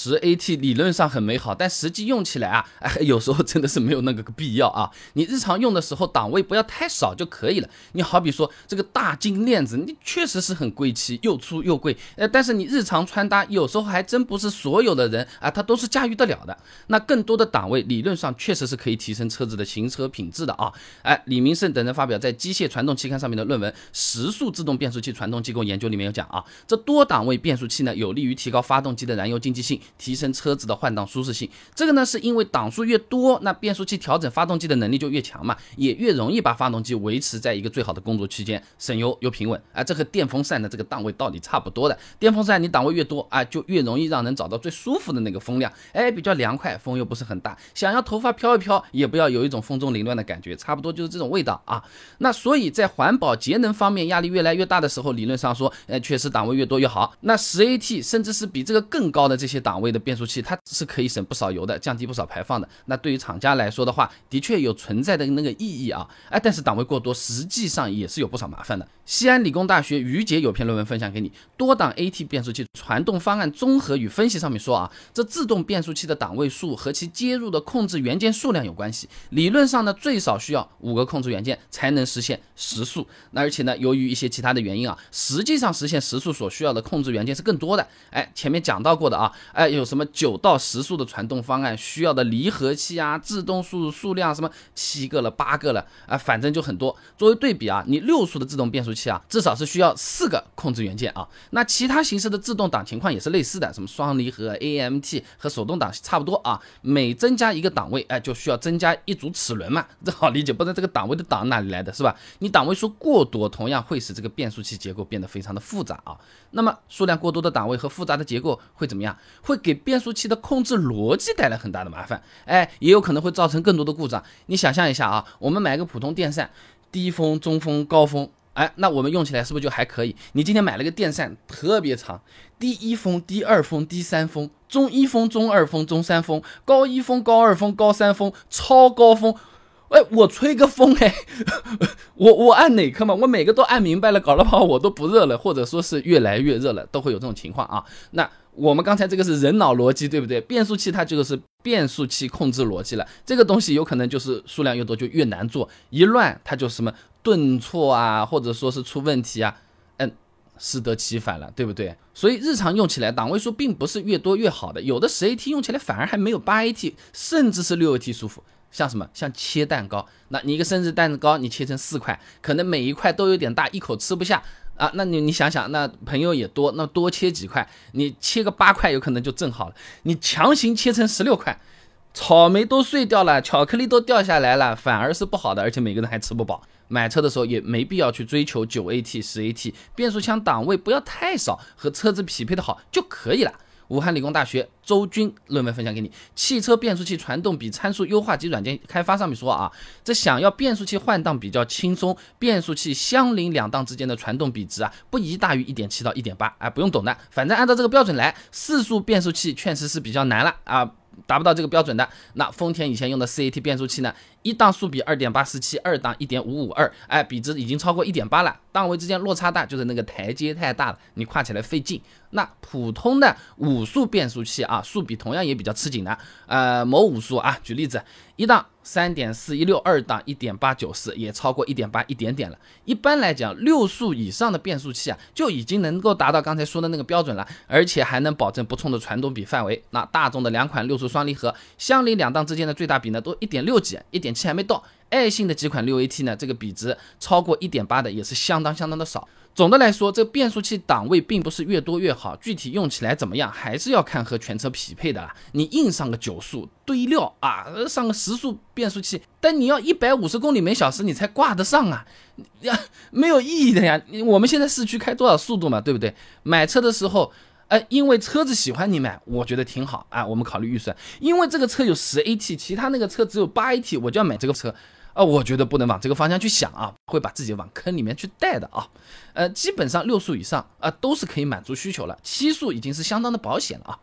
十 AT 理论上很美好，但实际用起来啊，哎，有时候真的是没有那个必要啊。你日常用的时候档位不要太少就可以了。你好比说这个大金链子，你确实是很贵气，又粗又贵，呃，但是你日常穿搭有时候还真不是所有的人啊，他都是驾驭得了的。那更多的档位理论上确实是可以提升车子的行车品质的啊。哎，李明胜等人发表在《机械传动期刊》上面的论文《时速自动变速器传动机构研究》里面有讲啊，这多档位变速器呢，有利于提高发动机的燃油经济性。提升车子的换挡舒适性，这个呢是因为档数越多，那变速器调整发动机的能力就越强嘛，也越容易把发动机维持在一个最好的工作区间，省油又平稳啊。这和电风扇的这个档位道理差不多的。电风扇你档位越多啊，就越容易让人找到最舒服的那个风量，哎，比较凉快，风又不是很大，想要头发飘一飘，也不要有一种风中凌乱的感觉，差不多就是这种味道啊。那所以在环保节能方面压力越来越大的时候，理论上说，哎，确实档位越多越好。那十 AT 甚至是比这个更高的这些档。档位的变速器，它是可以省不少油的，降低不少排放的。那对于厂家来说的话，的确有存在的那个意义啊。哎，但是档位过多，实际上也是有不少麻烦的。西安理工大学于杰有篇论文分享给你，《多档 AT 变速器传动方案综合与分析》上面说啊，这自动变速器的档位数和其接入的控制元件数量有关系。理论上呢，最少需要五个控制元件才能实现时速。那而且呢，由于一些其他的原因啊，实际上实现时速所需要的控制元件是更多的。哎，前面讲到过的啊，哎。有什么九到十速的传动方案需要的离合器啊，制动数数量什么七个了八个了啊，反正就很多。作为对比啊，你六速的自动变速器啊，至少是需要四个控制元件啊。那其他形式的自动挡情况也是类似的，什么双离合、AMT 和手动挡差不多啊。每增加一个档位，哎，就需要增加一组齿轮嘛，这好理解。不然这个档位的档哪里来的是吧？你档位数过多，同样会使这个变速器结构变得非常的复杂啊。那么数量过多的档位和复杂的结构会怎么样？会给变速器的控制逻辑带来很大的麻烦，哎，也有可能会造成更多的故障。你想象一下啊，我们买个普通电扇，低风、中风、高风，哎，那我们用起来是不是就还可以？你今天买了个电扇，特别长，低一风、低二风、低三风，中一风、中二风、中三风，高一风、高二风、高三风，超高风。哎，我吹个风哎，我我按哪颗嘛？我每个都按明白了，搞得好我都不热了，或者说是越来越热了，都会有这种情况啊。那我们刚才这个是人脑逻辑，对不对？变速器它就是变速器控制逻辑了，这个东西有可能就是数量越多就越难做，一乱它就什么顿挫啊，或者说是出问题啊，嗯，适得其反了，对不对？所以日常用起来档位数并不是越多越好的，有的十 AT 用起来反而还没有八 AT 甚至是六 AT 舒服。像什么？像切蛋糕，那你一个生日蛋糕，你切成四块，可能每一块都有点大，一口吃不下啊。那你你想想，那朋友也多，那多切几块，你切个八块，有可能就正好了。你强行切成十六块，草莓都碎掉了，巧克力都掉下来了，反而是不好的，而且每个人还吃不饱。买车的时候也没必要去追求九 AT、十 AT，变速箱档位不要太少，和车子匹配的好就可以了。武汉理工大学周军论文分享给你，《汽车变速器传动比参数优化及软件开发》上面说啊，这想要变速器换挡比较轻松，变速器相邻两档之间的传动比值啊，不宜大于一点七到一点八，哎，不用懂的，反正按照这个标准来，四速变速器确实是比较难了啊，达不到这个标准的。那丰田以前用的 CAT 变速器呢？一档速比二点八四七，二档一点五五二，哎，比值已经超过一点八了。档位之间落差大，就是那个台阶太大了，你跨起来费劲。那普通的五速变速器啊，速比同样也比较吃紧的。呃，某五速啊，举例子，一档三点四一六，二档一点八九四，也超过一点八一点点了。一般来讲，六速以上的变速器啊，就已经能够达到刚才说的那个标准了，而且还能保证不冲的传动比范围。那大众的两款六速双离合，相邻两档之间的最大比呢，都一点六几，一点七还没到。爱信的几款六 AT 呢，这个比值超过一点八的也是相当相当的少。总的来说，这变速器档位并不是越多越好，具体用起来怎么样，还是要看和全车匹配的啦。你硬上个九速堆料啊，上个十速变速器，但你要一百五十公里每小时你才挂得上啊，呀，没有意义的呀。我们现在市区开多少速度嘛，对不对？买车的时候。哎，因为车子喜欢你买，我觉得挺好啊。我们考虑预算，因为这个车有十 AT，其他那个车只有八 AT，我就要买这个车啊。我觉得不能往这个方向去想啊，会把自己往坑里面去带的啊。呃，基本上六速以上啊都是可以满足需求了，七速已经是相当的保险了啊。